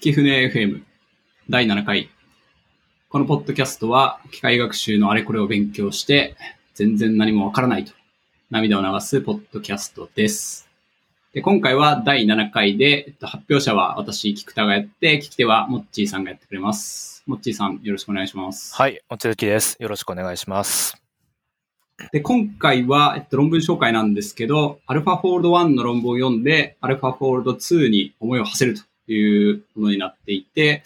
き船 FM 第7回。このポッドキャストは機械学習のあれこれを勉強して全然何もわからないと涙を流すポッドキャストです。で今回は第7回で、えっと、発表者は私、菊田がやって、聞き手はモッチーさんがやってくれます。モッチーさん、よろしくお願いします。はい、お続きです。よろしくお願いします。で、今回は、えっと、論文紹介なんですけど、アルファフォールド1の論文を読んで、アルファフォールド2に思いを馳せるというものになっていて、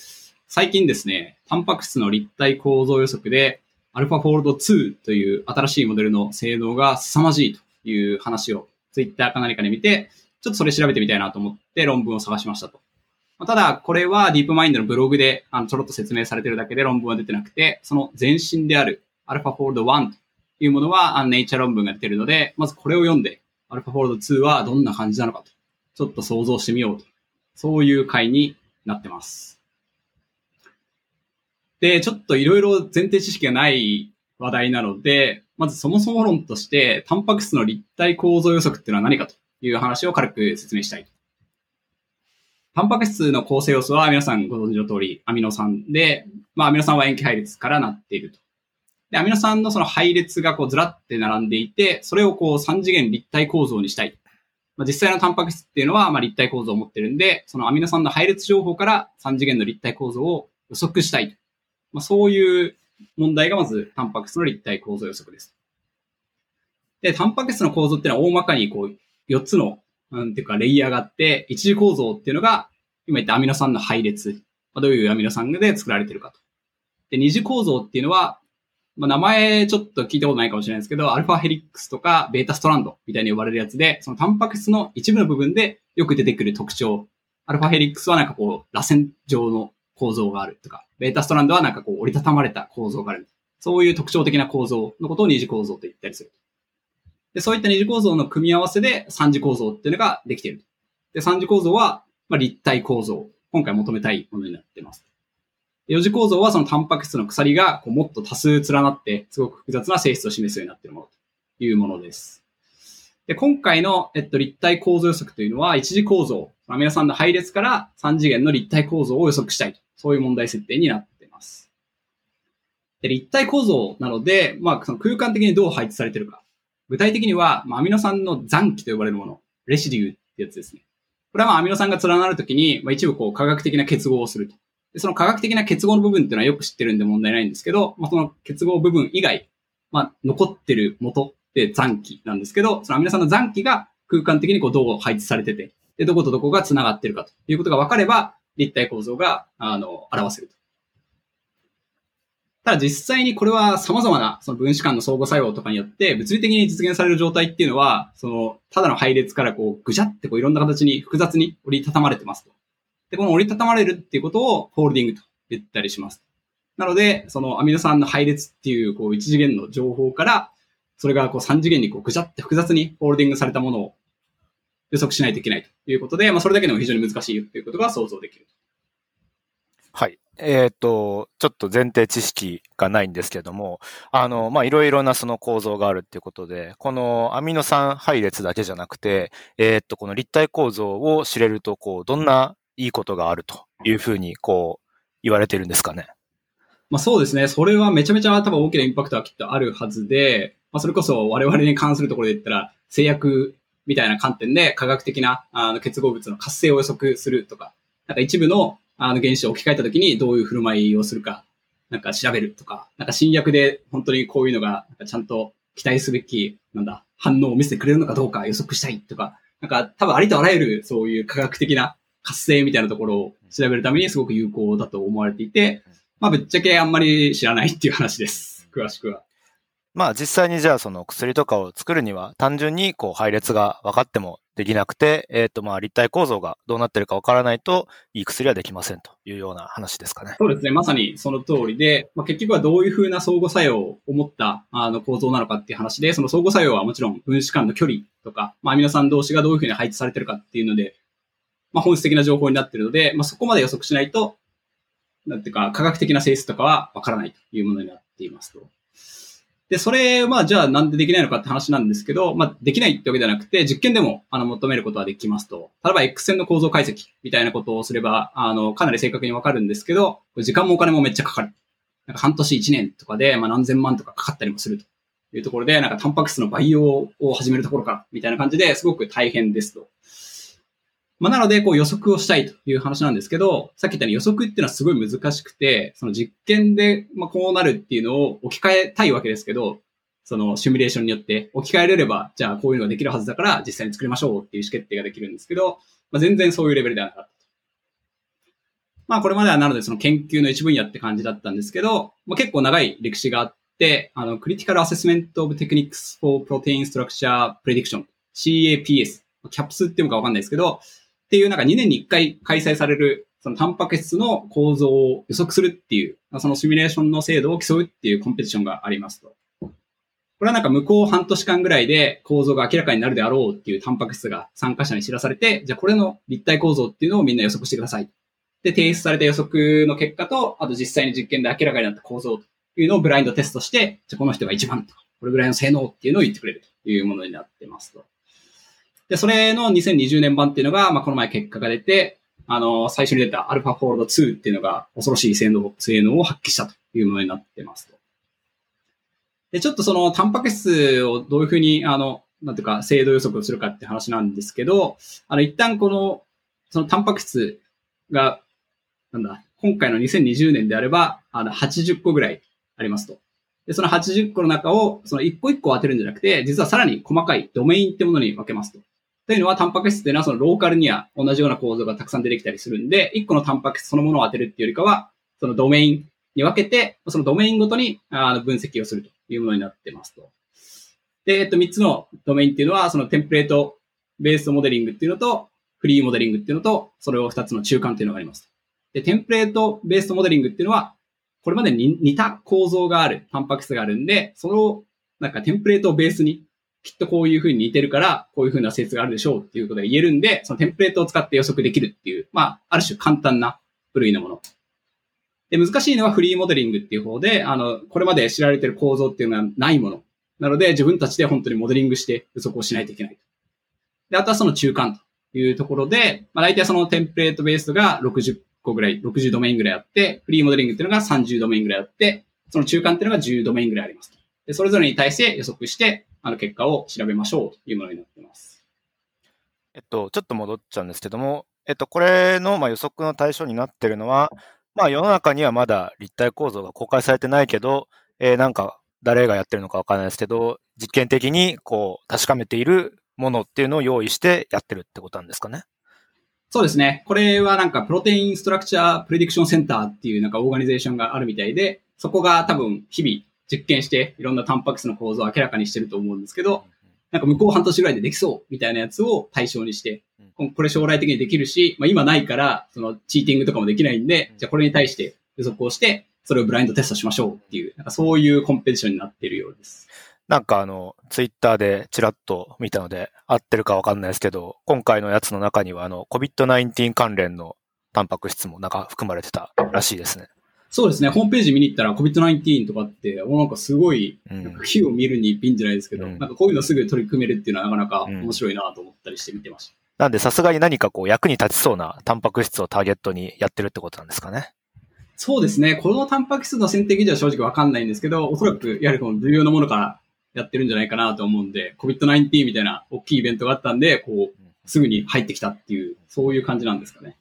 最近ですね、タンパク質の立体構造予測で、アルファフォールド2という新しいモデルの性能が凄まじいという話をツイッターか何かで見て、ちょっとそれ調べてみたいなと思って論文を探しましたと。ただ、これはディープマインドのブログであのちょろっと説明されてるだけで論文は出てなくて、その前身であるアルファフォールド1というものは、あのネイチャー論文が出てるので、まずこれを読んで、アルファフォールド2はどんな感じなのかと、ちょっと想像してみようと。そういう回になってます。で、ちょっといろいろ前提知識がない話題なので、まずそもそも論として、タンパク質の立体構造予測っていうのは何かという話を軽く説明したい。タンパク質の構成要素は皆さんご存知の通りアミノ酸で、まあアミノ酸は塩基配列からなっていると。で、アミノ酸のその配列がこうずらって並んでいて、それをこう3次元立体構造にしたい。まあ、実際のタンパク質っていうのはまあ立体構造を持ってるんで、そのアミノ酸の配列情報から3次元の立体構造を予測したい。まあ、そういう問題がまずタンパク質の立体構造予測です。で、タンパク質の構造っていうのは大まかにこう4つの、なんていうかレイヤーがあって、一次構造っていうのが今言ったアミノ酸の配列。まあ、どういうアミノ酸で作られてるかと。で、二次構造っていうのは、まあ、名前ちょっと聞いたことないかもしれないですけど、アルファヘリックスとかベータストランドみたいに呼ばれるやつで、そのタンパク質の一部の部分でよく出てくる特徴。アルファヘリックスはなんかこう、螺旋状の構造があるとか、ベータストランドはなんかこう折りたたまれた構造がある。そういう特徴的な構造のことを二次構造と言ったりする。で、そういった二次構造の組み合わせで三次構造っていうのができている。で、三次構造は、まあ、立体構造。今回求めたいものになっています。四次構造はそのタンパク質の鎖がこうもっと多数連なって、すごく複雑な性質を示すようになっているものというものです。で、今回の、えっと、立体構造予測というのは、一次構造、アミノ酸の配列から三次元の立体構造を予測したいと。そういう問題設定になっています。で、立体構造なので、まあ、その空間的にどう配置されているか。具体的には、まあ、アミノ酸の残機と呼ばれるもの、レシデューってやつですね。これはまあアミノ酸が連なるときに、まあ、一部こう化学的な結合をすると。でその化学的な結合の部分っていうのはよく知ってるんで問題ないんですけど、まあ、その結合部分以外、まあ、残ってる元って残機なんですけど、そのアミノ酸の残機が空間的にこうどう配置されてて、で、どことどこが繋がってるかということが分かれば、立体構造が、あの、表せると。ただ実際にこれは様々なその分子間の相互作用とかによって物理的に実現される状態っていうのは、その、ただの配列からこう、ぐじゃってこういろんな形に複雑に折りたたまれてますと。で、この折りたたまれるっていうことをフォールディングと言ったりします。なので、そのアミノ酸の配列っていうこう一次元の情報から、それがこう三次元にこうぐじゃって複雑にフォールディングされたものを予測しないといけないということで、まあそれだけでも非常に難しいということが想像できる。はい。えっ、と、ちょっと前提知識がないんですけども、あの、ま、いろいろなその構造があるっていうことで、このアミノ酸配列だけじゃなくて、えっ、と、この立体構造を知れると、こう、どんないいことがあるというふうに、こう、言われてるんですかね？まあそうですね。それはめちゃめちゃ多分大きなインパクトはきっとあるはずで、まあそれこそ我々に関するところで言ったら、製薬みたいな観点で科学的なあの結合物の活性を予測するとか、なんか一部のあの原子を置き換えたときにどういう振る舞いをするか、なんか調べるとか、なんか新薬で本当にこういうのがなんかちゃんと期待すべき、なんだ、反応を見せてくれるのかどうか予測したいとか、なんか多分ありとあらゆるそういう科学的な活性みたいなところを調べるためにすごく有効だと思われていて、まあぶっちゃけあんまり知らないっていう話です。詳しくは。まあ実際にじゃあその薬とかを作るには単純にこう配列が分かってもできなくて、えっ、とまあ立体構造がどうなってるか分からないといい薬はできませんというような話ですかね。そうですね。まさにその通りで、まあ、結局はどういうふうな相互作用を持ったあの構造なのかっていう話で、その相互作用はもちろん分子間の距離とか、まあ、アミノ酸同士がどういうふうに配置されてるかっていうので、まあ、本質的な情報になっているので、まあ、そこまで予測しないと、なんていうか、科学的な性質とかはわからないというものになっていますと。で、それはじゃあなんでできないのかって話なんですけど、まあ、できないってわけじゃなくて、実験でもあの求めることはできますと。例えば X 線の構造解析みたいなことをすれば、あの、かなり正確にわかるんですけど、時間もお金もめっちゃかかる。なんか半年1年とかで、まあ、何千万とかかかったりもするというところで、なんかタンパク質の培養を始めるところからみたいな感じですごく大変ですと。まあ、なので、こう予測をしたいという話なんですけど、さっき言ったように予測っていうのはすごい難しくて、その実験で、ま、こうなるっていうのを置き換えたいわけですけど、そのシミュレーションによって置き換えれれば、じゃあこういうのができるはずだから実際に作りましょうっていう意思決定ができるんですけど、まあ、全然そういうレベルではなかった。まあこれまではなのでその研究の一分野って感じだったんですけど、まあ、結構長い歴史があって、あの、クリティカルアセスメントオブテクニックスフォープロテインストラクチャープレディクション CAPS、キャプスっていうのかわかんないですけど、っていうなんか2年に1回開催されるそのタンパク質の構造を予測するっていう、そのシミュレーションの精度を競うっていうコンペティションがありますと。これはなんか向こう半年間ぐらいで構造が明らかになるであろうっていうタンパク質が参加者に知らされて、じゃあこれの立体構造っていうのをみんな予測してください。で、提出された予測の結果と、あと実際に実験で明らかになった構造というのをブラインドテストして、じゃあこの人が一番とか、これぐらいの性能っていうのを言ってくれるというものになってますと。で、それの2020年版っていうのが、まあ、この前結果が出て、あの、最初に出た α フォールド2っていうのが恐ろしい性能性能を発揮したというものになってますと。で、ちょっとそのタンパク質をどういうふうに、あの、なんていうか、精度予測をするかって話なんですけど、あの、一旦この、そのタンパク質が、なんだ、今回の2020年であれば、あの、80個ぐらいありますと。で、その80個の中を、その一個一個当てるんじゃなくて、実はさらに細かいドメインってものに分けますと。というのは、タンパク質っていうのは、そのローカルには同じような構造がたくさん出てきたりするんで、一個のタンパク質そのものを当てるっていうよりかは、そのドメインに分けて、そのドメインごとにあ分析をするというものになってますと。で、えっと、三つのドメインっていうのは、そのテンプレートベースモデリングっていうのと、フリーモデリングっていうのと、それを二つの中間っていうのがあります。で、テンプレートベースモデリングっていうのは、これまでに似た構造がある、タンパク質があるんで、その、なんかテンプレートをベースにきっとこういうふうに似てるから、こういうふうな説があるでしょうっていうことが言えるんで、そのテンプレートを使って予測できるっていう、まあ、ある種簡単な部類のもの。で、難しいのはフリーモデリングっていう方で、あの、これまで知られてる構造っていうのはないもの。なので、自分たちで本当にモデリングして予測をしないといけない。で、あとはその中間というところで、まあ、大体そのテンプレートベースが60個ぐらい、60ドメインぐらいあって、フリーモデリングっていうのが30ドメインぐらいあって、その中間っていうのが10ドメインぐらいあります。で、それぞれに対して予測して、あの結果を調べましょうというものになっています。えっと、ちょっと戻っちゃうんですけども、えっと、これの、まあ、予測の対象になっているのは、まあ、世の中にはまだ立体構造が公開されてないけど、えー、なんか、誰がやってるのかわからないですけど、実験的に、こう、確かめているものっていうのを用意してやってるってことなんですかね。そうですね。これはなんか、プロテインストラクチャープレディクションセンターっていうなんかオーガニゼーションがあるみたいで、そこが多分日々実験していろんなタンパク質の構造を明らかにしてると思うんですけど、なんか向こう半年ぐらいでできそうみたいなやつを対象にして、これ将来的にできるし、まあ、今ないから、そのチーティングとかもできないんで、じゃあこれに対して予測をして、それをブラインドテストしましょうっていう、なんかそういうコンペティションになっているようです。なんかあの、ツイッターでチラッと見たので、合ってるかわかんないですけど、今回のやつの中にはあの、COVID-19 関連のタンパク質もなんか含まれてたらしいですね。そうですね。ホームページ見に行ったら COVID-19 とかって、もうなんかすごい、火を見るにピンじゃないですけど、うん、なんかこういうのすぐ取り組めるっていうのはなかなか面白いなと思ったりして見てました。うん、なんでさすがに何かこう役に立ちそうなタンパク質をターゲットにやってるってことなんですかね？そうですね。このタンパク質の選定技術は正直わかんないんですけど、おそらくやはりこの重要なものからやってるんじゃないかなと思うんで、COVID-19 みたいな大きいイベントがあったんで、こう、すぐに入ってきたっていう、そういう感じなんですかね。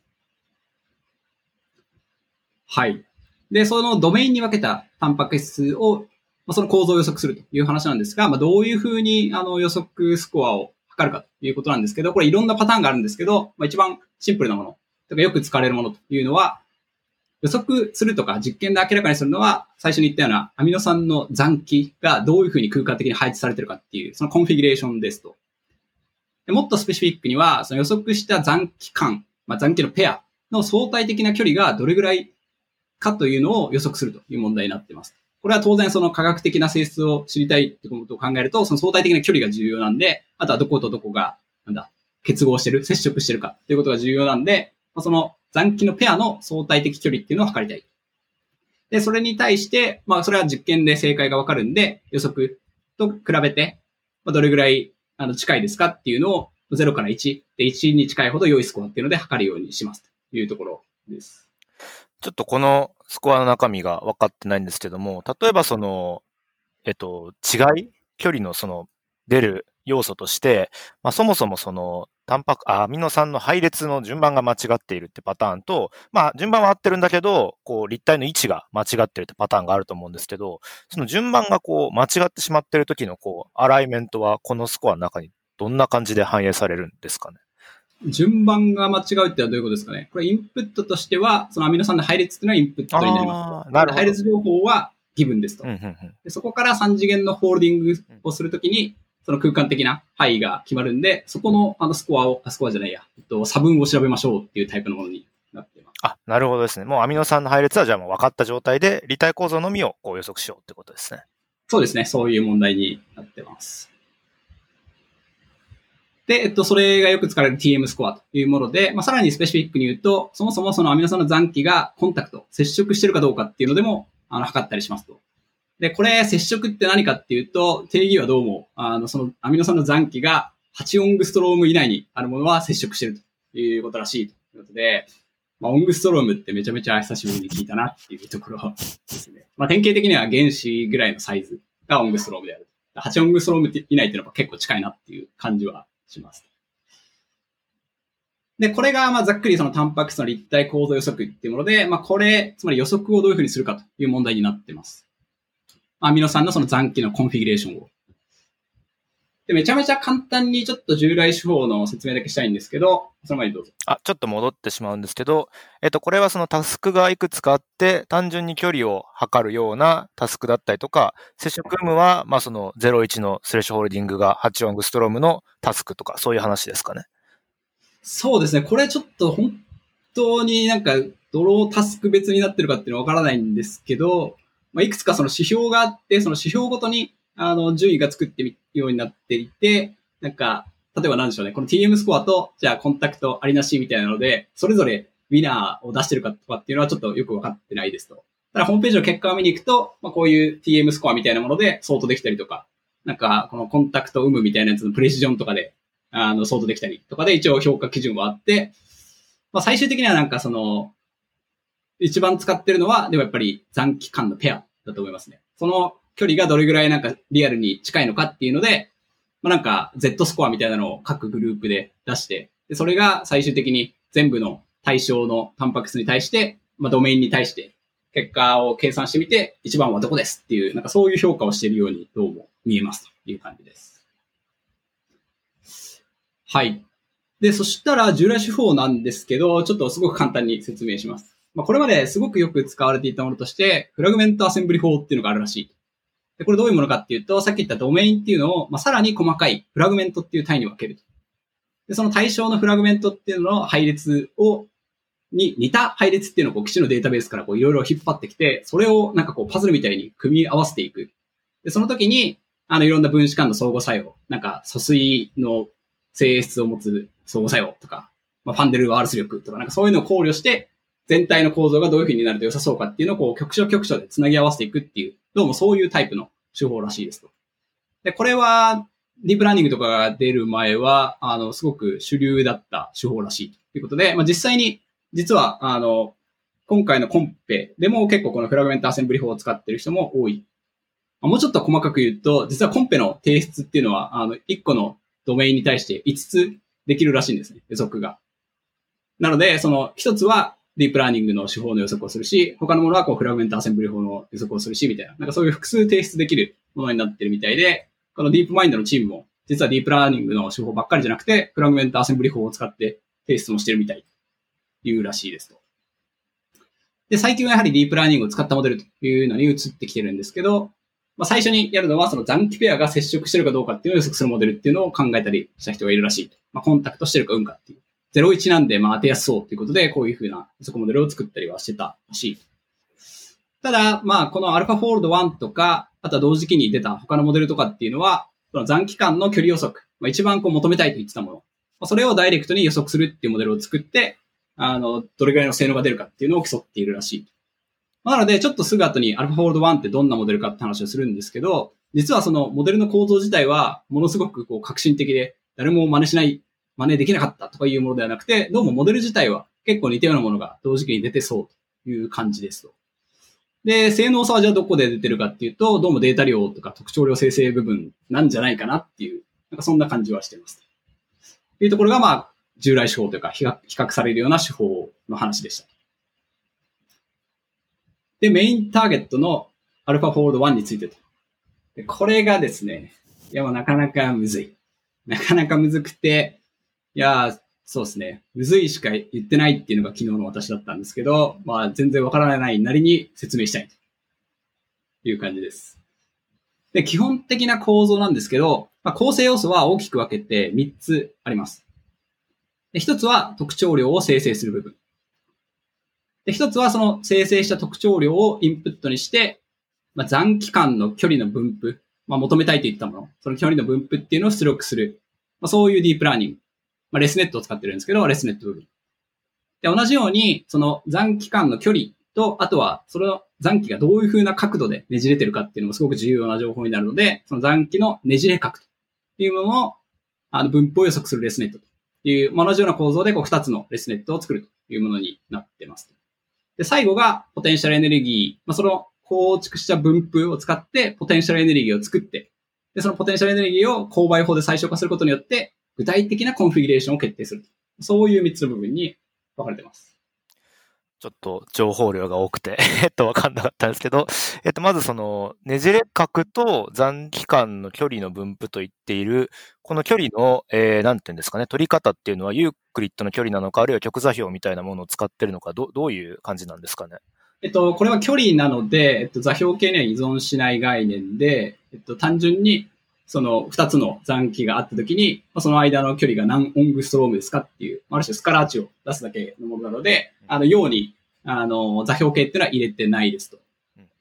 はい。で、そのドメインに分けたタンパク質を、まあ、その構造を予測するという話なんですが、まあ、どういうふうにあの予測スコアを測るかということなんですけど、これいろんなパターンがあるんですけど、まあ、一番シンプルなもの、とかよく使われるものというのは、予測するとか実験で明らかにするのは、最初に言ったようなアミノ酸の残機がどういうふうに空間的に配置されてるかっていう、そのコンフィギュレーションですと。でもっとスペシフィックには、その予測した残機間、まあ、残機のペアの相対的な距離がどれぐらいかというのを予測するという問題になっています。これは当然その科学的な性質を知りたいってことを考えると、その相対的な距離が重要なんで、あとはどことどこが、なんだ、結合してる、接触してるかということが重要なんで、その残機のペアの相対的距離っていうのを測りたい。で、それに対して、まあ、それは実験で正解がわかるんで、予測と比べて、まあ、どれぐらい、あの、近いですかっていうのを、0から1で1に近いほど良いスコアっていうので測るようにしますというところです。ちょっとこのスコアの中身が分かってないんですけども、例えばその、えっと、違い距離のその出る要素として、まあ、そもそもその、タンパク、アミノ酸の配列の順番が間違っているってパターンと、まあ、順番は合ってるんだけど、こう、立体の位置が間違ってるってパターンがあると思うんですけど、その順番がこう、間違ってしまってる時のこう、アライメントはこのスコアの中にどんな感じで反映されるんですかね。順番が間違うってのはどういうことですかね？これインプットとしては、そのアミノ酸の配列っていうのはインプットになりますなるほど配列情報はギブンですと。うん、うん、うん。でそこから3次元のホールディングをするときに、その空間的な範囲が決まるんで、そこのあのスコアを、あスコアじゃないや、えっと、差分を調べましょうっていうタイプのものになっています。あ、なるほどですね。もうアミノ酸の配列はじゃあもう分かった状態で、立体構造のみをこう予測しようってことですね。そうですね。そういう問題になってます。で、えっと、それがよく使われる TM スコアというもので、まあ、さらにスペシフィックに言うと、そもそもそのアミノ酸の残機がコンタクト、接触してるかどうかっていうのでも、あの、測ったりしますと。で、これ、接触って何かっていうと、定義はどうも、あの、そのアミノ酸の残機が8オングストローム以内にあるものは接触してるということらしいということで、まあ、オングストロームってめちゃめちゃ久しぶりに聞いたなっていうところですね。まあ、典型的には原子ぐらいのサイズがオングストロームである。8オングストローム以内っていうのは結構近いなっていう感じはします。で、これが、まあ、ざっくりそのタンパク質の立体構造予測っていうもので、まあ、これ、つまり予測をどういうふうにするかという問題になってます。アミノ酸のその残機のコンフィギュレーションを。で、めちゃめちゃ簡単にちょっと従来手法の説明だけしたいんですけど、その前にどうぞ。あ、ちょっと戻ってしまうんですけど、えっと、これはそのタスクがいくつかあって、単純に距離を測るようなタスクだったりとか、接触有無は、まあその01のスレッシュホールディングが8オングストロームのタスクとか、そういう話ですかね。そうですね。これちょっと本当になんか、ドロータスク別になってるかっていうのはわからないんですけど、まあ、いくつかその指標があって、その指標ごとに、あの、順位が作ってみようになっていて、なんか、例えば何でしょうね。この TM スコアと、じゃあコンタクトありなしみたいなので、それぞれウィナーを出してるかとかっていうのはちょっとよくわかってないですと。ただホームページの結果を見に行くと、まあ、こういう TM スコアみたいなものでソートできたりとか、なんか、このコンタクト有無みたいなやつのプレシジョンとかで、あの、ソートできたりとかで一応評価基準はあって、まあ最終的にはなんかその、一番使ってるのは、でもやっぱり残機間のペアだと思いますね。その距離がどれぐらいなんかリアルに近いのかっていうので、まあなんか Z スコアみたいなのを各グループで出して、でそれが最終的に全部の対象のタンパク質に対して、まあドメインに対して結果を計算してみて、一番はどこですっていう、なんかそういう評価をしているようにどうも見えますという感じです。はい。で、そしたら従来手法なんですけど、ちょっとすごく簡単に説明します。まあ、これまですごくよく使われていたものとして、フラグメントアセンブリ法っていうのがあるらしい。で、これどういうものかっていうと、さっき言ったドメインっていうのを、まあ、さらに細かいフラグメントっていう単位に分けると。で、その対象のフラグメントっていうのの配列を、に似た配列っていうのをこう基地のデータベースからこういろいろ引っ張ってきて、それをなんかこうパズルみたいに組み合わせていく。で、その時に、あのいろんな分子間の相互作用、なんか疎水の性質を持つ相互作用とか、まあ、ファンデルワールス力とか、なんかそういうのを考慮して、全体の構造がどういう風になると良さそうかっていうのをこう局所局所で繋ぎ合わせていくっていう、どうもそういうタイプの手法らしいですと。で、これは、ディープラーニングとかが出る前は、あの、すごく主流だった手法らしいということで、まあ、実際に、実は、あの、今回のコンペでも結構この fragment assembly 法を使ってる人も多い。まあもうちょっと細かく言うと、実はコンペの提出っていうのは、あの、1個のドメインに対して5つできるらしいんですね、予測が。なので、その1つはディープラーニングの手法の予測をするし、他のものはこう fragment assembly 法の予測をするし、みたいな。なんかそういう複数提出できるものになってるみたいで、この DeepMind のチームも、実はディープラーニングの手法ばっかりじゃなくて、 fragment assembly 法を使って提出もしてるみたいいうらしいですと。で、最近はやはりディープラーニングを使ったモデルというのに移ってきてるんですけど、まあ、最初にやるのはその残機ペアが接触してるかどうかっていうのを予測するモデルっていうのを考えたりした人がいるらしい。まあ、コンタクトしてるか運かっていう。01なんでまあ当てやすそうっていうことで、こういうふうな予測モデルを作ったりはしてたし。ただ、まあ、このアルファフォールド1とか、あとは同時期に出た他のモデルとかっていうのは、その残機間の距離予測、まあ、一番こう求めたいと言ってたもの。まあ、それをダイレクトに予測するっていうモデルを作って、あの、どれぐらいの性能が出るかっていうのを競っているらしい。なので、ちょっとすぐ後に AlphaFold 1ってどんなモデルかって話をするんですけど、実はそのモデルの構造自体はものすごくこう革新的で、誰も真似しない、真似できなかったとかいうものではなくて、どうもモデル自体は結構似たようなものが同時期に出てそうという感じですと。で、性能差はじゃあどこで出てるかっていうと、どうもデータ量とか特徴量生成部分なんじゃないかなっていう、なんかそんな感じはしてます。というところが、まあ、従来手法というか比較、されるような手法の話でした。で、メインターゲットの AlphaFold 1についてと。でこれがですね、いやなかなかむずい。なかなかむずくて、いや、そうですね。むずいしか言ってないっていうのが昨日の私だったんですけど、まあ全然わからないなりに説明したいという感じです。で、基本的な構造なんですけど、まあ、構成要素は大きく分けて3つあります。で、1つは特徴量を生成する部分。で、一つはその生成した特徴量をインプットにして、まあ、残機間の距離の分布、まあ、求めたいと言ったもの、その距離の分布っていうのを出力する。まあ、そういうディープラーニング。まあ、レスネットを使ってるんですけど、レスネット部分。で、同じように、その残機間の距離と、あとは、その残機がどういう風な角度でねじれてるかっていうのもすごく重要な情報になるので、その残機のねじれ角というものを、あの、分布を予測するレスネットという、同じような構造で、こう、二つのレスネットを作るというものになってます。で、最後がポテンシャルエネルギー。まあ、その構築した分布を使ってポテンシャルエネルギーを作って、で、そのポテンシャルエネルギーを勾配法で最小化することによって、具体的なコンフィギュレーションを決定する。そういう3つの部分に分かれてます。ちょっと情報量が多くて えっと、わかんなかったんですけど、えっと、まずその、ねじれ角と残機間の距離の分布と言っている、この距離の、えー、なんていうんですかね、取り方っていうのはユークリッドの距離なのか、あるいは極座標みたいなものを使ってるのか、どどういう感じなんですかね？えっと、これは距離なので、えっと、座標系には依存しない概念で、えっと、単純に、その二つの残機があったときに、その間の距離が何オングストロームですかっていう、ある種スカラー値を出すだけのものなので、あの、ように、あの、座標系っていうのは入れてないですと。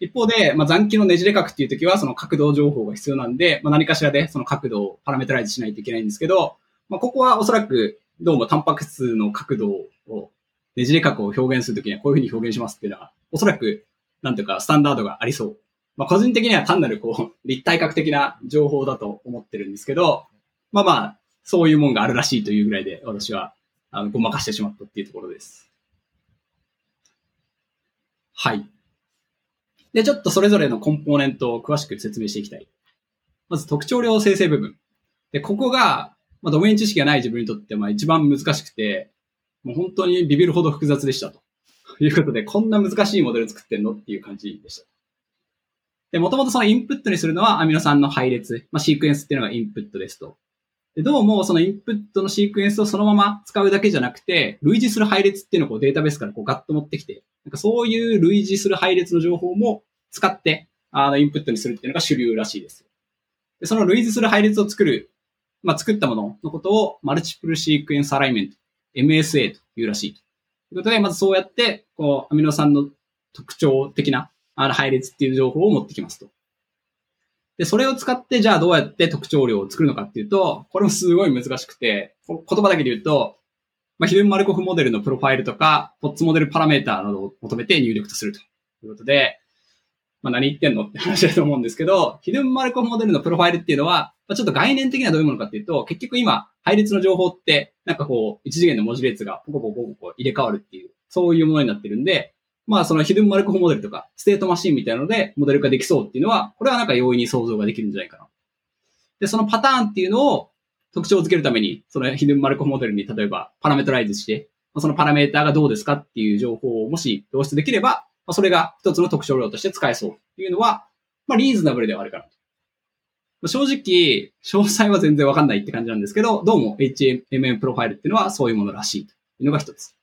一方で、まあ、残機のねじれ角っていうときは、その角度情報が必要なんで、まあ、何かしらでその角度をパラメータライズしないといけないんですけど、まあ、ここはおそらく、どうもタンパク質の角度を、ねじれ角を表現するときにはこういうふうに表現しますっていうのは、おそらく、なんていうか、スタンダードがありそう。まあ、個人的には単なるこう、立体角的な情報だと思ってるんですけど、まあまあ、そういうもんがあるらしいというぐらいで、私は、あの、ごまかしてしまったっていうところです。はい。で、ちょっとそれぞれのコンポーネントを詳しく説明していきたい。まず特徴量生成部分。で、ここが、まあ、ドメイン知識がない自分にとってまあ一番難しくて、もう本当にビビるほど複雑でしたと。いうことで、こんな難しいモデル作ってんの？っていう感じでした。で、もともとそのインプットにするのはアミノ酸の配列、まあ、シークエンスっていうのがインプットですと。で、どうもそのインプットのシークエンスをそのまま使うだけじゃなくて、類似する配列っていうのをこうデータベースからこうガッと持ってきて、なんかそういう類似する配列の情報も使って、あの、インプットにするっていうのが主流らしいです。でその類似する配列を作る、まあ、作ったもののことをマルチプルシークエンスアライメント、MSA というらしい。ということで、まずそうやって、こう、アミノ酸の特徴的な、あの、配列っていう情報を持ってきますと。で、それを使って、じゃあどうやって特徴量を作るのかっていうと、これもすごい難しくて、言葉だけで言うと、まあ、ヒルンマルコフモデルのプロファイルとか、ポッツモデルパラメーターなどを求めて入力とするということで、まあ、何言ってんの？って話だと思うんですけど、ヒルンマルコフモデルのプロファイルっていうのは、まあ、ちょっと概念的にはどういうものかっていうと、結局今、配列の情報って、なんかこう、一次元の文字列がポコポコポコ入れ替わるっていう、そういうものになってるんで、まあその hidden Markov model とか、 state machine みたいなのでモデル化できそうっていうのは、これはなんか容易に想像ができるんじゃないかな。で、そのパターンっていうのを特徴をつけるために、その hidden Markov model に例えば parametrize して、そのパラメーターがどうですかっていう情報をもし導出できれば、それが一つの特徴量として使えそうっていうのは、まあリーズナブルではあるかなと。正直、詳細は全然わかんないって感じなんですけど、どうも HMM プロファイルっていうのはそういうものらしいというのが一つ。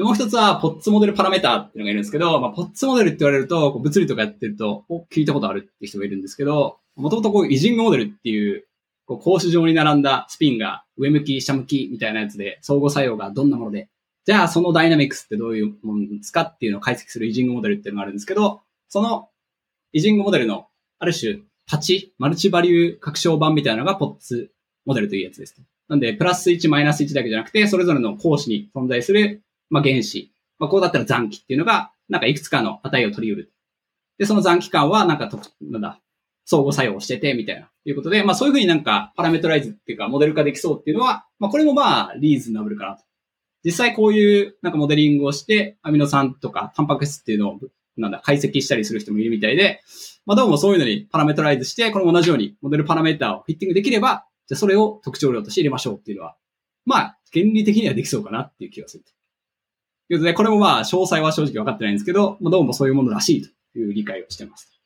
で、もう一つは、ポッツモデルパラメーターっていうのがいるんですけど、まあ、ポッツモデルって言われると、こう物理とかやってると、お、聞いたことあるって人がいるんですけど、もともとこう、イジングモデルっていう、こう、格子状に並んだスピンが上向き、下向きみたいなやつで、相互作用がどんなもので、じゃあそのダイナミクスってどういうものですかっていうのを解析するイジングモデルっていうのがあるんですけど、そのイジングモデルのある種、パチ、マルチバリュー拡張版みたいなのがポッツモデルというやつです。なんで、プラス1、マイナス1だけじゃなくて、それぞれの格子に存在するまあ、原子。まあ、こうだったら残機っていうのが、なんかいくつかの値を取り得る。で、その残機関はなんかと、なんだ、相互作用をしてて、みたいな、ということで、まあそういうふうになんかパラメトライズっていうかモデル化できそうっていうのは、まあこれもまあリーズナブルかなと。実際こういうなんかモデリングをして、アミノ酸とかタンパク質っていうのを、なんだ、解析したりする人もいるみたいで、まあどうもそういうのにパラメトライズして、これも同じようにモデルパラメータをフィッティングできれば、じゃそれを特徴量として入れましょうっていうのは、まあ原理的にはできそうかなっていう気がする。ということで、これもまあ詳細は正直分かってないんですけど、どうもそういうものらしいという理解をしてます。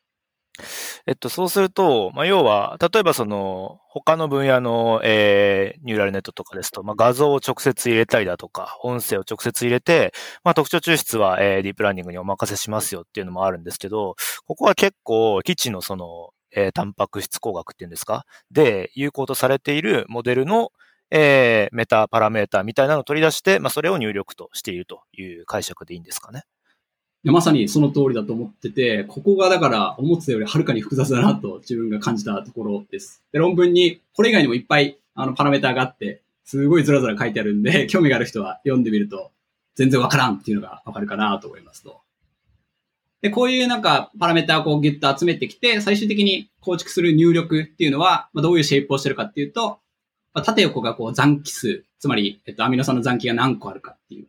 えっと、そうすると、まあ、要は、例えばその、他の分野の、えー、ニューラルネットとかですと、まあ、画像を直接入れたりだとか、音声を直接入れて、まあ、特徴抽出は、えー、ディープラーニングにお任せしますよっていうのもあるんですけど、ここは結構、基地のその、えー、タンパク質工学っていうんですかで、有効とされているモデルの、えー、メタパラメータみたいなのを取り出して、まあ、それを入力としているという解釈でいいんですかね。まさにその通りだと思ってて、ここがだから思ってたよりはるかに複雑だなと自分が感じたところです。で、論文にこれ以外にもいっぱいあのパラメータがあって、すごいずらずら書いてあるんで、興味がある人は読んでみると全然わからんっていうのがわかるかなと思いますと。で、こういうなんかパラメータをこうギュッと集めてきて、最終的に構築する入力っていうのは、まあ、どういうシェイプをしてるかっていうと、まあ、縦横がこう残機数、つまり、えっと、アミノ酸の残機が何個あるかっていう。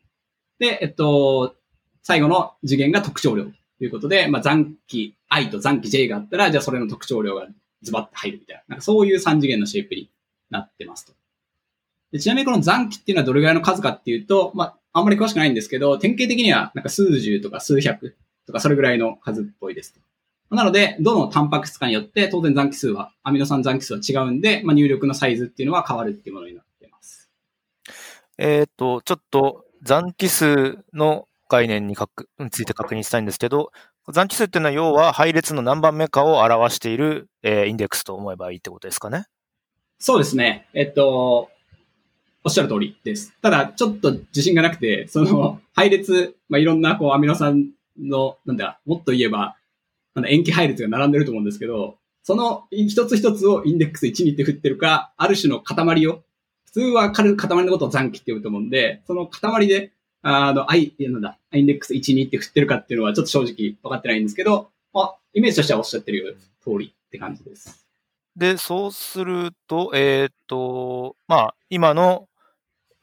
で、えっと、最後の次元が特徴量ということで、まあ、残機 i と残機 j があったら、じゃあそれの特徴量がズバッと入るみたいな。なんかそういう3次元のシェイプになってますと。でちなみにこの残機っていうのはどれぐらいの数かっていうと、まあ、あんまり詳しくないんですけど、典型的にはなんか数十とか数百とかそれぐらいの数っぽいですと。なので、どのタンパク質かによって当然残機数は、アミノ酸残機数は違うんで、まあ、入力のサイズっていうのは変わるっていうものになっています。えっ、と、ちょっと残機数の概念にについて確認したいんですけど、残機数っていうのは要は配列の何番目かを表している、えー、インデックスと思えばいいってことですかね。そうですね。えっと、おっしゃる通りです。ただ、ちょっと自信がなくて、その配列、まあ、いろんなこうアミノ酸の、なんだ、もっと言えば、なんだ、塩基配列が並んでると思うんですけど、その一つ一つをインデックス1にって振ってるか、ある種の塊を、普通は軽く塊のことを残機って呼ぶと思うんで、その塊であの、i、なんだ、インデックス1、2って振ってるかっていうのはちょっと正直分かってないんですけど、まあ、イメージとしてはおっしゃってる通りって感じです。で、そうすると、えっ、と、まあ、今の、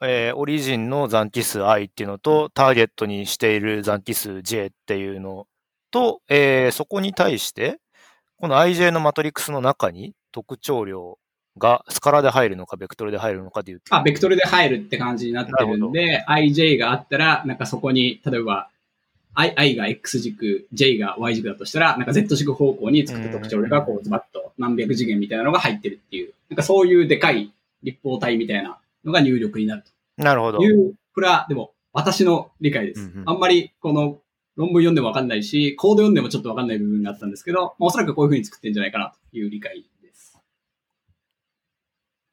えー、オリジンの残機数 i っていうのと、ターゲットにしている残機数 j っていうのと、えー、そこに対して、この ij のマトリックスの中に特徴量がスカラで入るのか、ベクトルで入るのかでいうと。あ、ベクトルで入るって感じになってるんで、ij があったら、なんかそこに、例えば、i, i が x 軸、j が y 軸だとしたら、なんか z 軸方向に作った特徴がこうズバッと何百次元みたいなのが入ってるっていう、なんかそういうでかい立方体みたいなのが入力になると。なるほど。いう、これはでも私の理解です。うんうん、あんまりこの論文読んでもわかんないし、コード読んでもちょっとわかんない部分があったんですけど、まあ、おそらくこういうふうに作ってんじゃないかなという理解です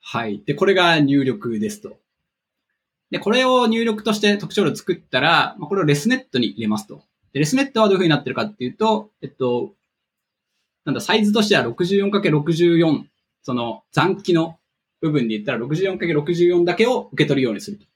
はい。で、これが入力ですと。で、これを入力として特徴量作ったら、まあ、これをレスネットに入れますと。で、レスネットはどういう風になってるかっていうと、えっと、なんだ、サイズとしては 64×64、その残機の部分で言ったら 64×64 だけを受け取るようにすると。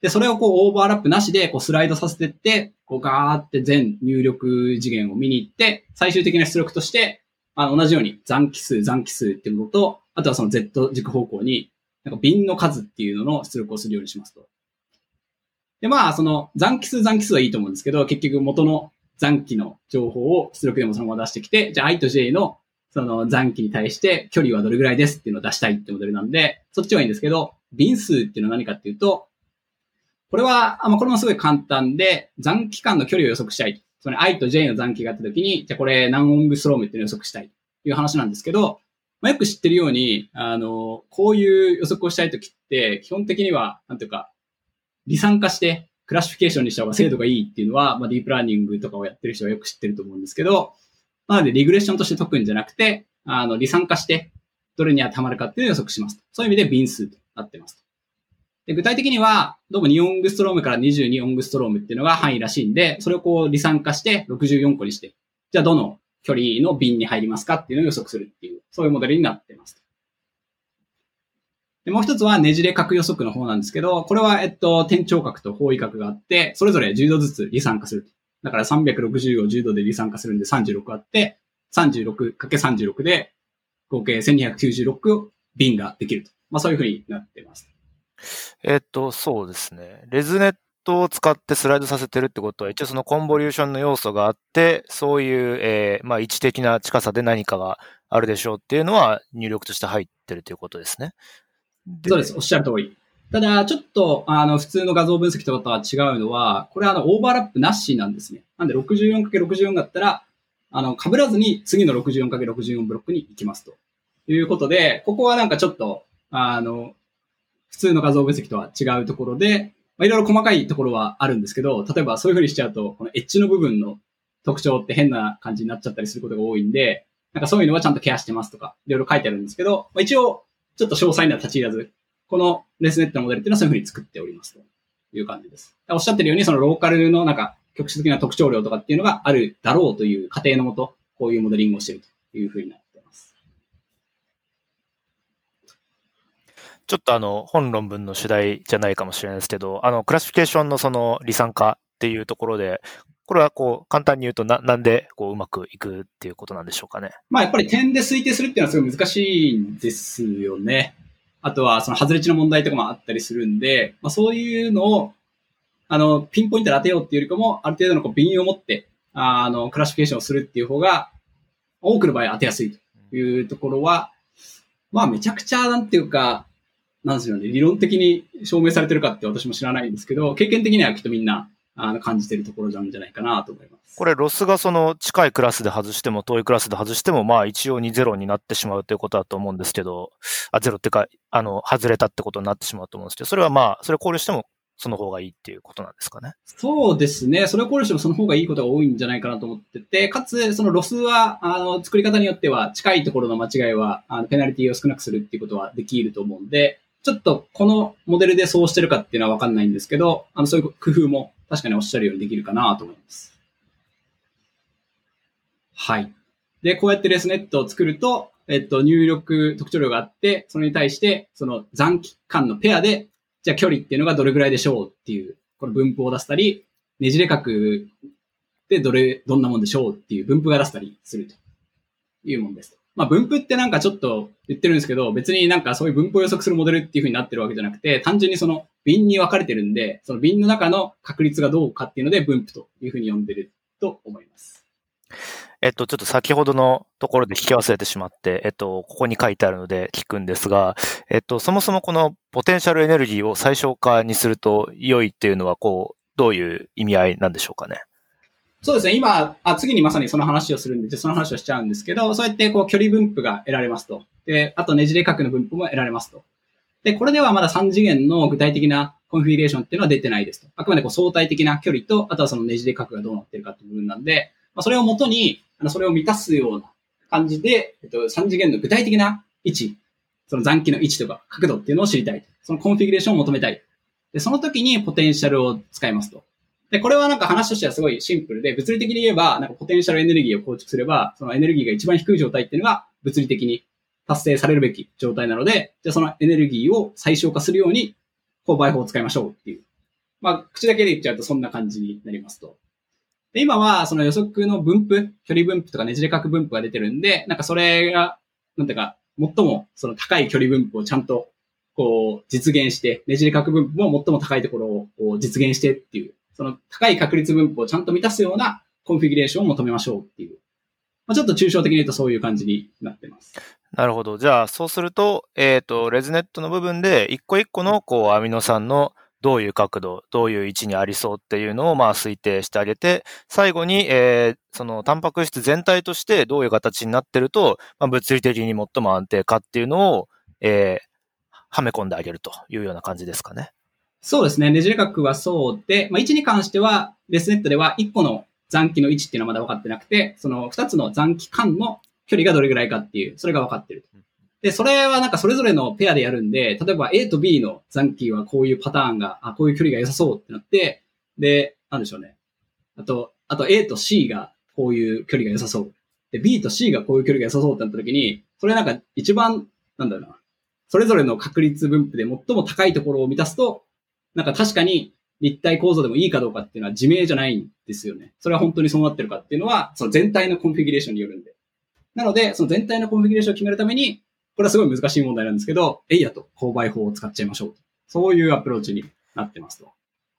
で、それをこうオーバーラップなしでこうスライドさせてって、こうガーって全入力次元を見に行って、最終的な出力として、あの同じように残機数、残機数っていうのと、あとはその Z 軸方向に、なんか瓶の数っていうのの出力をするようにしますと。で、まあ、その残機数残機数はいいと思うんですけど、結局元の残機の情報を出力でもそのまま出してきて、じゃあ i と j のその残機に対して距離はどれぐらいですっていうのを出したいってモデルなんで、そっちはいいんですけど、瓶数っていうのは何かっていうと、これは、ま、これもすごい簡単で、残機間の距離を予測したいと。その i と j の残機があったときに、じゃあこれ何オングスロームっていうのを予測したいという話なんですけど、まあ、よく知ってるように、あの、こういう予測をしたいときって、基本的には、なんていうか、離散化して、 classification にした方が精度がいいっていうのは、まあ、ディープラーニングとかをやってる人はよく知ってると思うんですけど、なので、 regression として解くんじゃなくて、あの、離散化して、どれに当てはまるかっていうのを予測します。そういう意味で、 bin 数となってます。で具体的には、どうも2オングストロームから22オングストロームっていうのが範囲らしいんで、それをこう離散化して64個にして、じゃあどの距離の瓶に入りますかっていうのを予測するっていう、そういうモデルになってます。でもう一つはねじれ角予測の方なんですけど、これは、えっと、点頂角と方位角があって、それぞれ10度ずつ離散化するだから360を10度で離散化するんで36あって、36×36 で合計1296瓶ができると。まあそういうふうになってます。えっと、そうですね。レズネットを使ってスライドさせてるってことは、一応そのコンボリューションの要素があって、そういう、えー、まあ位置的な近さで何かがあるでしょうっていうのは入力として入ってるということですね。そうです。おっしゃる通り。ただ、ちょっと、あの、普通の画像分析とかとは違うのは、これはあの、オーバーラップなしなんですね。なんで 64×64 だったら、あの、被らずに次の 64×64 ブロックに行きますと。いうことで、ここはなんかちょっと、あの、普通の画像分析とは違うところで、まあ、いろいろ細かいところはあるんですけど、例えばそういうふうにしちゃうと、このエッジの部分の特徴って変な感じになっちゃったりすることが多いんで、なんかそういうのはちゃんとケアしてますとか、いろいろ書いてあるんですけど、まあ、一応、ちょっと詳細には立ち入らず、このレスネットのモデルっていうのはそういうふうに作っておりますという感じです。おっしゃってるように、そのローカルのなんか局地的な特徴量とかっていうのがあるだろうという過程のもと、こういうモデリングをしているというふうになっています。ちょっとあの、本論文の主題じゃないかもしれないですけど、あの、 classification のその離散化っていうところで、これはこう、簡単に言うとな、なんでこう、うまくいくっていうことなんでしょうかね。まあやっぱり点で推定するっていうのはすごい難しいんですよね。あとはその外れ値の問題とかもあったりするんで、まあそういうのを、あの、ピンポイントで当てようっていうよりかも、ある程度のこう、瓶を持って、あの、 classification をするっていう方が、多くの場合当てやすいというところは、まあめちゃくちゃなんていうか、なんですよね、理論的に証明されてるかって私も知らないんですけど、経験的にはきっとみんなあの感じてるところなんじゃないかなと思います。これ、ロスがその近いクラスで外しても遠いクラスで外しても、まあ一応にゼロになってしまうということだと思うんですけど、あ、ゼロってか、あの、外れたってことになってしまうと思うんですけど、それはまあ、それ考慮してもその方がいいっていうことなんですかね。そうですね。それを考慮してもその方がいいことが多いんじゃないかなと思ってて、かつ、そのロスは、あの、作り方によっては、近いところの間違いは、あの、ペナルティを少なくするっていうことはできると思うんで、ちょっとこのモデルでそうしてるかっていうのはわかんないんですけど、あの、そういう工夫も確かにおっしゃるようにできるかなと思います。はい。で、こうやってレスネットを作ると、えっと、入力特徴量があって、それに対して、その残機間のペアでじゃあ距離っていうのがどれぐらいでしょうっていう、この分布を出したり、ねじれ角でどれ、どんなもんでしょうっていう分布が出したりするというもんです。まあ分布ってなんかちょっと言ってるんですけど、別になんかそういう分布を予測するモデルっていう風になってるわけじゃなくて、単純にその瓶に分かれてるんで、その瓶の中の確率がどうかっていうので分布という風に呼んでると思います。えっと、ちょっと先ほどのところで聞き忘れてしまって、えっと、ここに書いてあるので聞くんですが、えっと、そもそもこのポテンシャルエネルギーを最小化にすると良いっていうのは、こう、どういう意味合いなんでしょうかね？そうですね。今、あ次にまさにその話をするんで、その話をしちゃうんですけど、そうやってこう距離分布が得られますと。で、あとねじれ角の分布も得られますと。で、これではまだ3次元の具体的なコンフィギュレーションっていうのは出てないですと。あくまでこう相対的な距離と、あとはそのねじれ角がどうなってるかっていう部分なんで、まあ、それをもとに、あの、それを満たすような感じで、えっと、3次元の具体的な位置、その残機の位置とか角度っていうのを知りたい。そのコンフィギュレーションを求めたい。で、その時にポテンシャルを使いますと。で、これはなんか話としてはすごいシンプルで、物理的に言えば、なんかポテンシャルエネルギーを構築すれば、そのエネルギーが一番低い状態っていうのが物理的に達成されるべき状態なので、じゃあそのエネルギーを最小化するように、こう倍法を使いましょうっていう。まあ、口だけで言っちゃうとそんな感じになりますと。で、今は、その予測の分布、距離分布とかねじれ角分布が出てるんで、なんかそれが、なんていうか、最もその高い距離分布をちゃんと、こう、実現して、ねじれ角分布も最も高いところをこう実現してっていう、その高い確率分布をちゃんと満たすようなコンフィギュレーションを求めましょうっていう。まあ、ちょっと抽象的に言うとそういう感じになってます。なるほど。じゃあ、そうすると、えっ、ー、と、レズネットの部分で、一個一個の、こう、アミノ酸のどういう角度、どういう位置にありそうっていうのをまあ推定してあげて、最後に、えー、そのタンパク質全体としてどういう形になってると、まあ、物理的に最も安定かっていうのを、えー、はめ込んであげるというような感じですかね。そうですね。ねじれ角はそうで、まあ、位置に関しては、レスネットでは1個の残機の位置っていうのはまだ分かってなくて、その2つの残機間の距離がどれぐらいかっていう、それが分かってる。で、それはなんかそれぞれのペアでやるんで、例えば A と B の残機はこういうパターンが、あ、こういう距離が良さそうってなって、で、なんでしょうね。あと、あと A と C がこういう距離が良さそう。で、B と C がこういう距離が良さそうってなった時に、それなんか一番、なんだろうな。それぞれの確率分布で最も高いところを満たすと、なんか確かに立体構造でもいいかどうかっていうのは自明じゃないんですよね。それは本当にそうなってるかっていうのは、その全体のコンフィギュレーションによるんで。なので、その全体のコンフィギュレーションを決めるために、これはすごい難しい問題なんですけど、エイヤと勾配法を使っちゃいましょう。そういうアプローチになってますと。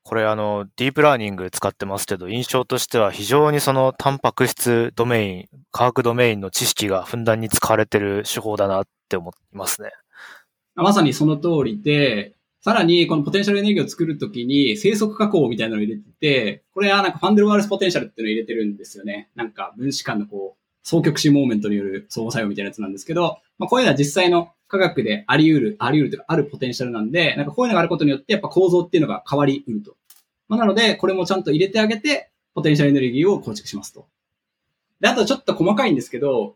これあの、ディープラーニング使ってますけど、印象としては非常にそのタンパク質ドメイン、化学ドメインの知識がふんだんに使われてる手法だなって思いますね。まさにその通りで、さらにこのポテンシャルエネルギーを作るときに正則化項みたいなのを入れてて、これはなんかファンデルワールスポテンシャルっていうのを入れてるんですよね。なんか分子間のこう、双極子モーメントによる相互作用みたいなやつなんですけど、まあこういうのは実際の化学であり得る、あり得るというかあるポテンシャルなんで、なんかこういうのがあることによってやっぱ構造っていうのが変わり得ると。まあ、なので、これもちゃんと入れてあげて、ポテンシャルエネルギーを構築しますと。で、あとちょっと細かいんですけど、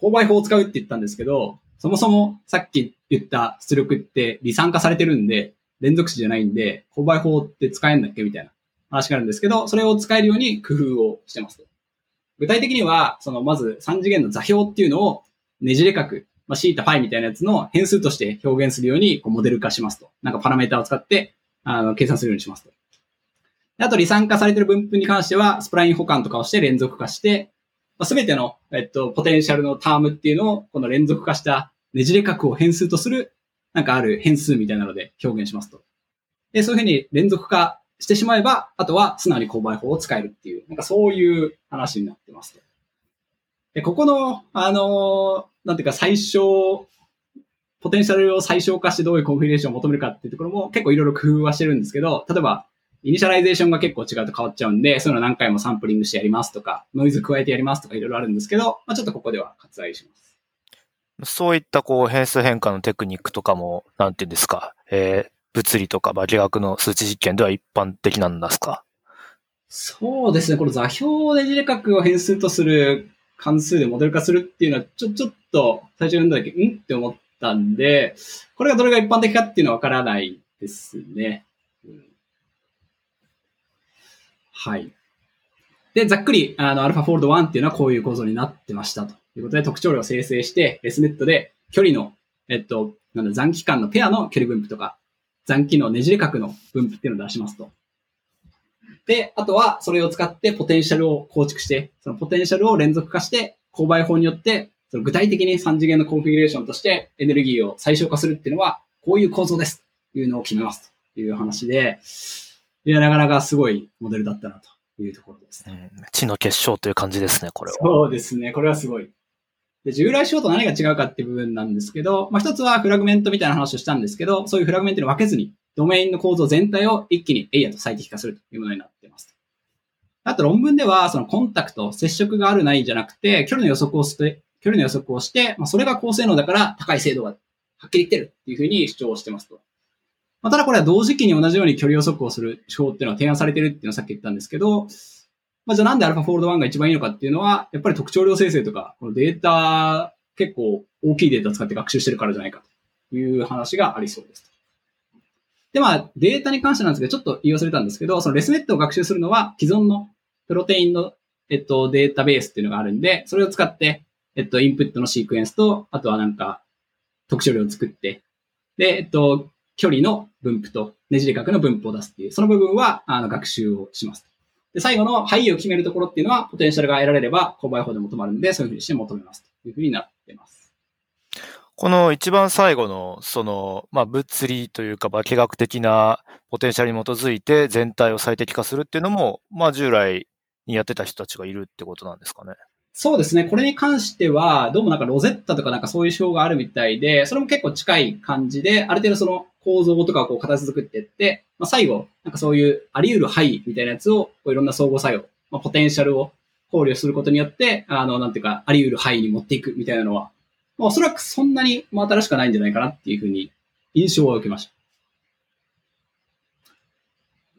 勾配法を使うって言ったんですけど、そもそもさっき言った出力って離散化されてるんで、連続詞じゃないんで、勾配法って使えんだっけみたいな話があるんですけど、それを使えるように工夫をしてます。具体的には、そのまず3次元の座標っていうのをねじれ角、まあ、シータ、ファイみたいなやつの変数として表現するようにこうモデル化しますと。なんかパラメータを使って、あの、計算するようにしますと。あと、離散化されてる分布に関しては、スプライン保管とかをして連続化して、す、べ、ての、えっと、ポテンシャルのタームっていうのを、この連続化したねじれ角を変数とする、なんかある変数みたいなので表現しますと。で、そういうふうに連続化してしまえば、あとは素直に勾配法を使えるっていう、なんかそういう話になってますと。で、ここの、あのなんていうか最小、ポテンシャルを最小化してどういう configuration を求めるかっていうところも結構いろいろ工夫はしてるんですけど、例えば、 initialization が結構違うと変わっちゃうんで、そういうの何回もサンプリングしてやりますとか、ノイズ加えてやりますとかいろいろあるんですけど、まあ、ちょっとここでは割愛します。そういったこう変数変換のテクニックとかも、なんていうんですか、えー、物理とか化学の数値実験では一般的なんですか？そうですね。この座標ねじれ角を変数とする関数でモデル化するっていうのは、ちょ、ちょっと最初読んだ時、ん？って思ったんで、これがどれが一般的かっていうのはわからないですね。はい。で、ざっくり、あの、アルファフォールド1っていうのはこういう構造になってましたということで、特徴量を生成して、レスネットで距離の、えっと、なんだ、残機間のペアの距離分布とか、残機のねじれ角の分布っていうのを出しますと。で、あとはそれを使ってポテンシャルを構築して、そのポテンシャルを連続化して、勾配法によって、その具体的に3次元のコンフィギュレーションとしてエネルギーを最小化するっていうのは、こういう構造ですというのを決めますという話で、いや、なかなかすごいモデルだったなというところですね。うん、地の結晶という感じですね、これは。そうですね、これはすごい。で、従来仕と何が違うかっていう部分なんですけど、まあ、一つはフラグメントみたいな話をしたんですけど、そういうフラグメントに分けずに、ドメインの構造全体を一気にエイヤと最適化するというものになっています。あと論文では、そのコンタクト、接触があるないじゃなくて、距離の予測をして、距離の予測をして、まあ、それが高性能だから高い精度がはっきり言ってるっていうふうに主張してますと。まあ、ただこれは同時期に同じように距離予測をする手法っていうのは提案されてるっていうのはさっき言ったんですけど、まあ、じゃあなんで α ファフォールド1が一番いいのかっていうのは、やっぱり特徴量生成とか、このデータ、結構大きいデータ使って学習してるからじゃないかという話がありそうです。で、まあ、データに関してなんですけど、ちょっと言い忘れたんですけど、そのレスネットを学習するのは既存のプロテインの、えっと、データベースっていうのがあるんで、それを使って、えっと、インプットのシークエンスと、あとはなんか、特徴量を作って、で、えっと、距離の分布とねじれ角の分布を出すっていう、その部分は、あの、学習をします。で、最後の範囲を決めるところっていうのは、ポテンシャルが得られれば、購買法で求まるんで、そういうふうにして求めますというふうになってます。この一番最後の、その、まあ、物理というか、化学的なポテンシャルに基づいて全体を最適化するっていうのも、まあ、従来にやってた人たちがいるってことなんですかね。そうですね。これに関しては、どうもなんかロゼッタとかなんかそういう手法があるみたいで、それも結構近い感じで、ある程度その構造とかをこう形作っていって、まあ、最後、なんかそういうあり得る範囲みたいなやつを、こういろんな相互作用、まあ、ポテンシャルを考慮することによって、あの、なんていうか、あり得る範囲に持っていくみたいなのは、まあ、おそらくそんなに新しくないんじゃないかなっていうふうに印象を受けました。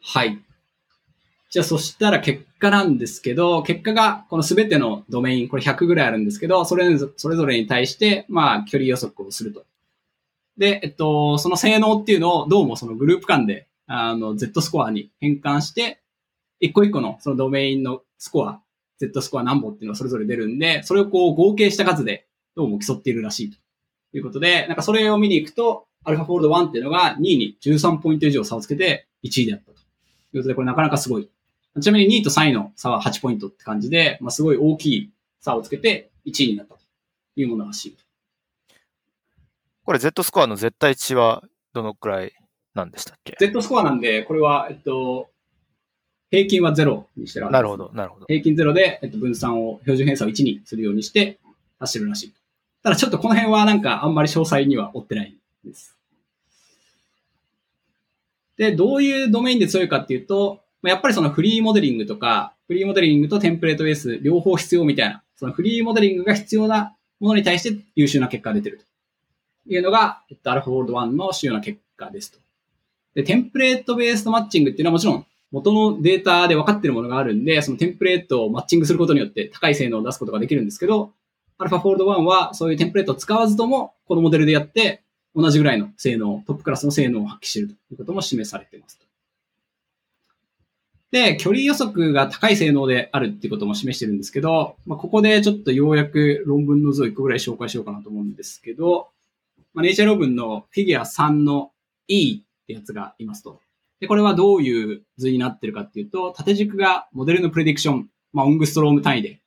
はい。じゃあそしたら結果なんですけど、結果がこのすべてのドメイン、これ100ぐらいあるんですけど、それそれぞれに対して、まあ、距離予測をすると。で、えっと、その性能っていうのをどうもそのグループ間で、あの、Z スコアに変換して、一個一個のそのドメインのスコア、Z スコア何本っていうのがそれぞれ出るんで、それをこう合計した数でどうも競っているらしいということで、なんかそれを見に行くと、アルファフォールド1っていうのが2位に13ポイント以上差をつけて1位であったということで、これなかなかすごい。ちなみに2位と3位の差は8ポイントって感じで、まあ、すごい大きい差をつけて1位になったというものらしい。これ Z スコアの絶対値はどのくらいなんでしたっけ ?Z スコアなんで、これは、えっと、平均は0にしてるなるほど、なるほど。平均0で、えっと、分散を、標準偏差を1にするようにして走るらしい。ただちょっとこの辺はなんかあんまり詳細には追ってないです。で、どういうドメインで強いかっていうと、やっぱりそのフリーモデリングとか、フリーモデリングとテンプレートベース両方必要みたいな、そのフリーモデリングが必要なものに対して優秀な結果が出てるというのが、えっと、アルファボールド1の主要な結果ですと。で、テンプレートベースとマッチングっていうのはもちろん元のデータで分かってるものがあるんで、そのテンプレートをマッチングすることによって高い性能を出すことができるんですけど、アルファフォールド1はそういうテンプレートを使わずとも、このモデルでやって同じぐらいの性能、トップクラスの性能を発揮しているということも示されています。で、距離予測が高い性能であるってことも示してるんですけど、まあ、ここでちょっとようやく論文の図を1個ぐらい紹介しようかなと思うんですけど、まあ、ネイチャー論文のフィギュア3の E ってやつがいますと。で、これはどういう図になってるかっていうと、縦軸がモデルの prediction、まあ、オングストローム単位で、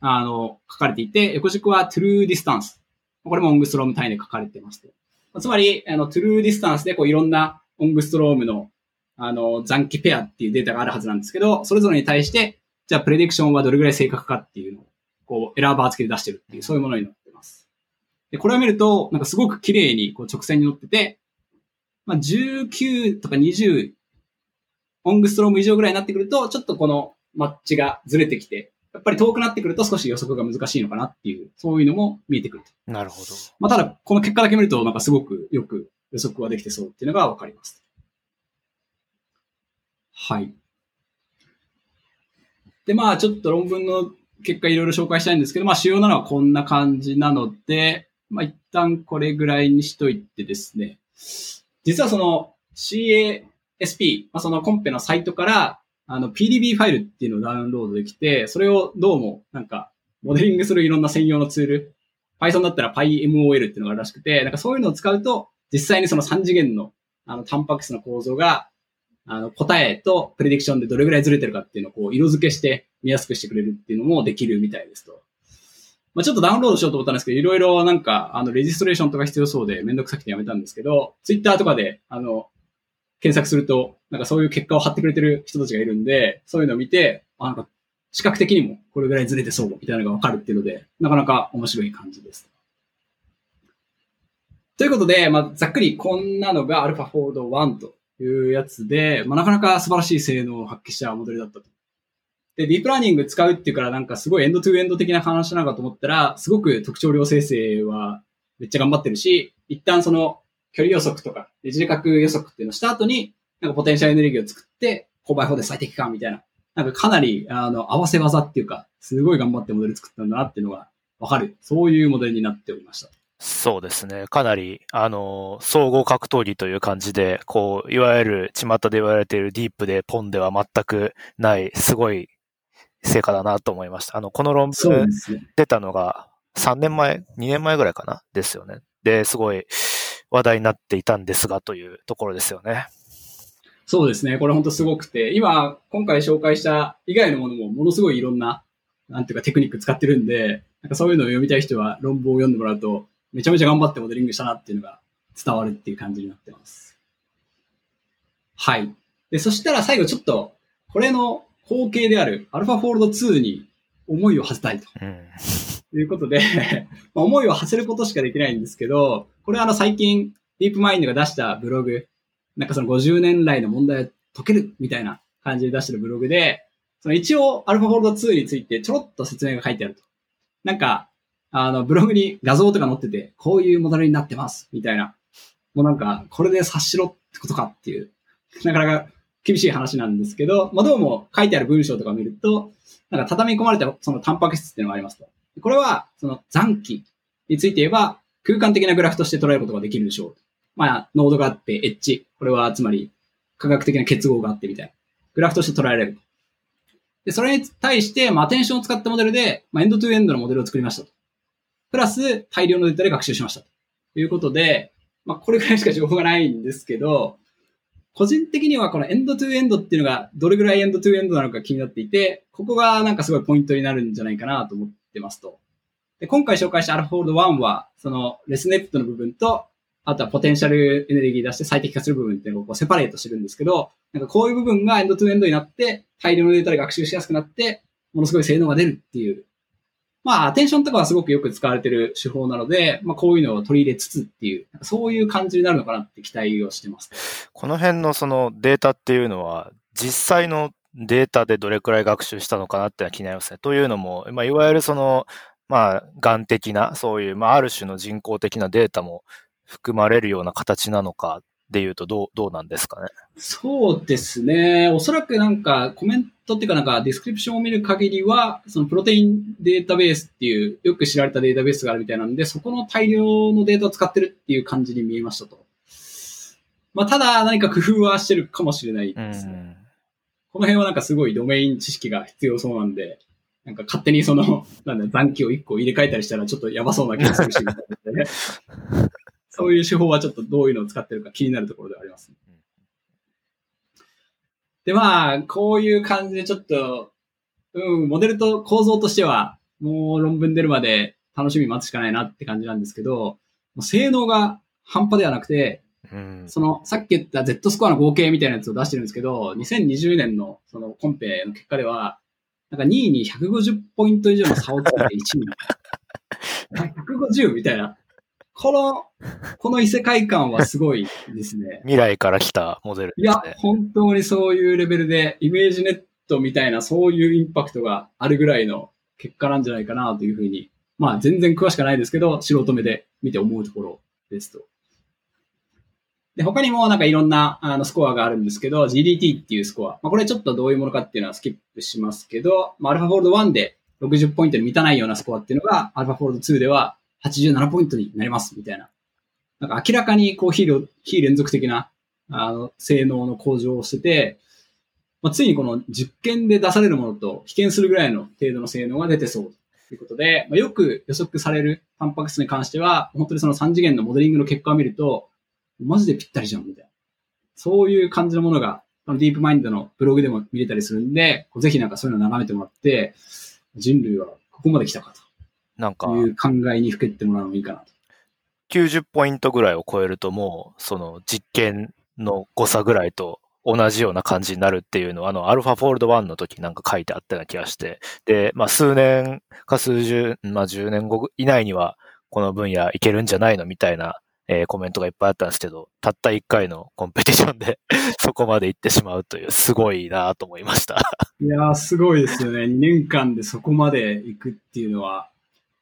あの、書かれていて、横軸は true distance。これもオングストローム単位で書かれてますと。つまり、あの、 true distance でこういろんなオングストロームの、あの、残基ペアっていうデータがあるはずなんですけど、それぞれに対して、じゃあ prediction はどれぐらい正確かっていうのを、こう、エラーバー付けで出してるっていう、そういうものになってます。で、これを見ると、なんかすごく綺麗にこう直線に乗ってて、まあ、19とか20、オングストローム以上ぐらいになってくると、ちょっとこのマッチがずれてきて、やっぱり遠くなってくると少し予測が難しいのかなっていう、そういうのも見えてくると。なるほど。まあ、ただ、この結果だけ見ると、なんかすごくよく予測はできてそうっていうのがわかります。はい。で、まあ、ちょっと論文の結果いろいろ紹介したいんですけど、まあ、主要なのはこんな感じなので、まあ、一旦これぐらいにしといてですね。実はその CASP、まあ、そのコンペのサイトから、あの PDB ファイルっていうのをダウンロードできて、それをどうもなんかモデリングするいろんな専用のツール、Python だったら PyMOL っていうのがあるらしくて、なんかそういうのを使うと、実際にその3次元のあのタンパク質の構造が、あの答えとプレディクションでどれぐらいずれてるかっていうのをこう色付けして見やすくしてくれるっていうのもできるみたいですと。まあ、ちょっとダウンロードしようと思ったんですけど、いろいろなんか、あの、レジストレーションとか必要そうでめんどくさくてやめたんですけど、ツイッターとかで、あの、検索すると、なんかそういう結果を貼ってくれてる人たちがいるんで、そういうのを見て、あ、なんか、視覚的にもこれぐらいずれてそうみたいなのがわかるっていうので、なかなか面白い感じです。ということで、まあ、ざっくりこんなのが AlphaFold 1というやつで、まあ、なかなか素晴らしい性能を発揮したモデルだったとで、ディープラーニング使うっていうからなんかすごいエンドトゥエンド的な話なのかと思ったら、すごく特徴量生成はめっちゃ頑張ってるし、一旦その距離予測とか、ねじれ角予測っていうのをした後に、なんかポテンシャルエネルギーを作って、購買法で最適化みたいな。なんかかなり、あの、合わせ技っていうか、すごい頑張ってモデル作ったんだなっていうのがわかる。そういうモデルになっておりました。そうですね。かなり、あの、総合格闘技という感じで、こう、いわゆる、巷で言われているディープでポンでは全くない、すごい成果だなと思いました。あの、この論文出たのが3年前、2年前ぐらいかな？ですよね。で、すごい話題になっていたんですがというところですよね。そうですね。これ本当すごくて、今、今回紹介した以外のものもものすごいいろんな、なんていうかテクニック使ってるんで、なんかそういうのを読みたい人は論文を読んでもらうと、めちゃめちゃ頑張ってモデリングしたなっていうのが伝わるっていう感じになってます。はい。で、そしたら最後ちょっと、これの後継であるアルファフォールド2に思いを馳せたいと。いうことで まあ、思いを馳せることしかできないんですけど、これはあの最近、ディープマインドが出したブログ、なんかその50年来の問題を解けるみたいな感じで出してるブログで、その一応アルファフォールド2についてちょろっと説明が書いてあると。なんか、あの、ブログに画像とか載ってて、こういうモデルになってます、みたいな。もうなんか、これで察しろってことかっていう、なかなか厳しい話なんですけど、まあ、どうも書いてある文章とか見ると、なんか畳み込まれたそのタンパク質っていうのがありますと。これは、その残機について言えば、空間的なグラフとして捉えることができるでしょう。まあ、ノードがあって、エッジ。これは、つまり、科学的な結合があってみたいな。グラフとして捉えられる。で、それに対して、まあ、アテンションを使ったモデルで、まあ、エンドトゥエンドのモデルを作りましたと。プラス、大量のデータで学習しましたと。いうことで、まあ、これぐらいしか情報がないんですけど、個人的にはこのエンドトゥエンドっていうのがどれぐらいエンドトゥエンドなのか気になっていて、ここがなんかすごいポイントになるんじゃないかなと思ってますと。で今回紹介したアルフォールド1は、そのレスネットの部分と、あとはポテンシャルエネルギー出して最適化する部分っていうのをこうセパレートしてるんですけど、なんかこういう部分がエンドトゥエンドになって、大量のデータで学習しやすくなって、ものすごい性能が出るっていうまあ、アテンションとかはすごくよく使われてる手法なので、まあ、こういうのを取り入れつつっていう、そういう感じになるのかなって期待をしてます。この辺のそのデータっていうのは、実際のデータでどれくらい学習したのかなってのは気になりますね。というのも、まあ、いわゆるその、まあ、 GAN 的な、そういう、まあ、ある種の人工的なデータも含まれるような形なのかで言うとどう、どうなんですかね？そうですね。おそらくなんかコメントっていうかなんか description を見る限りは、その protein database っていうよく知られたデータベースがあるみたいなんで、そこの大量のデータを使ってるっていう感じに見えましたと。まあ、ただ何か工夫はしてるかもしれないですね。この辺はなんかすごいドメイン知識が必要そうなんで、なんか勝手にその、なんだ、残機を1個入れ替えたりしたらちょっとやばそうな気がするし、みたいな、ね。そういう手法はちょっとどういうのを使ってるか気になるところではあります、ね。で、まあ、こういう感じでちょっと、うん、モデルと構造としては、もう論文出るまで楽しみ待つしかないなって感じなんですけど、性能が半端ではなくて、うん、その、さっき言った Z スコアの合計みたいなやつを出してるんですけど、2020年のそのコンペの結果では、なんか2位に150ポイント以上の差をつけて1位。150みたいな。この、この異世界感はすごいですね。未来から来たモデル、ね、いや、本当にそういうレベルで、イメージネットみたいな、そういうインパクトがあるぐらいの結果なんじゃないかなというふうに、まあ全然詳しくないですけど、素人目で見て思うところですと。で、他にもなんかいろんなあのスコアがあるんですけど、GDT っていうスコア。まあこれちょっとどういうものかっていうのはスキップしますけど、まあアルファフォールド1で60ポイントに満たないようなスコアっていうのが、アルファフォールド2では87ポイントになります、みたいな。なんか明らかにこう非非連続的な、あの、性能の向上をしてて、まあ、ついにこの実験で出されるものと比見するぐらいの程度の性能が出てそうということで、まあ、よく予測されるタンパク質に関しては、本当にその3次元のモデリングの結果を見ると、マジでぴったりじゃん、みたいな。そういう感じのものが、このディープマインドのブログでも見れたりするんで、ぜひなんかそういうのを眺めてもらって、人類はここまで来たかと。なんか、いう考えにふけってもらうのもいいかなと。90ポイントぐらいを超えるともう、その実験の誤差ぐらいと同じような感じになるっていうのは、あの、アルファフォールド1の時なんか書いてあったような気がして、で、まあ数年か数十、まあ10年後以内にはこの分野いけるんじゃないのみたいな、えー、コメントがいっぱいあったんですけど、たった1回のコンペティションで そこまで行ってしまうという、すごいなと思いました いやー、すごいですよね。2年間でそこまで行くっていうのは、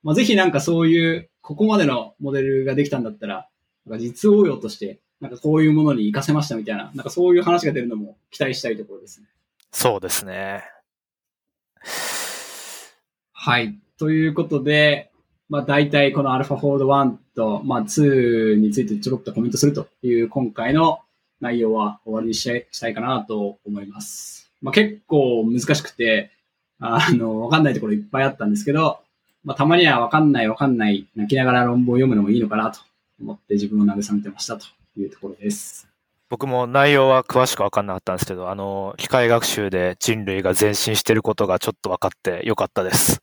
まあ、ぜひなんかそういう、ここまでのモデルができたんだったら、なんか実応用として、なんかこういうものに活かせましたみたいな、なんかそういう話が出るのも期待したいところですね。そうですね。はい。ということで、まあ大体この AlphaFold 1と、まあ2についてちょろっとコメントするという今回の内容は終わりにしたいかなと思います。まあ結構難しくて、あの、わかんないところいっぱいあったんですけど、まあ、たまにはわかんないわかんない、泣きながら論文を読むのもいいのかなと思って自分を慰めてましたというところです。僕も内容は詳しくわかんなかったんですけど、あの、機械学習で人類が前進してることがちょっと分かってよかったです。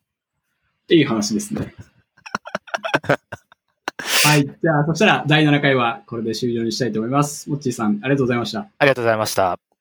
いい話ですね。はい。じゃあ、そしたら第7回はこれで終了にしたいと思います。モッチーさん、ありがとうございました。ありがとうございました。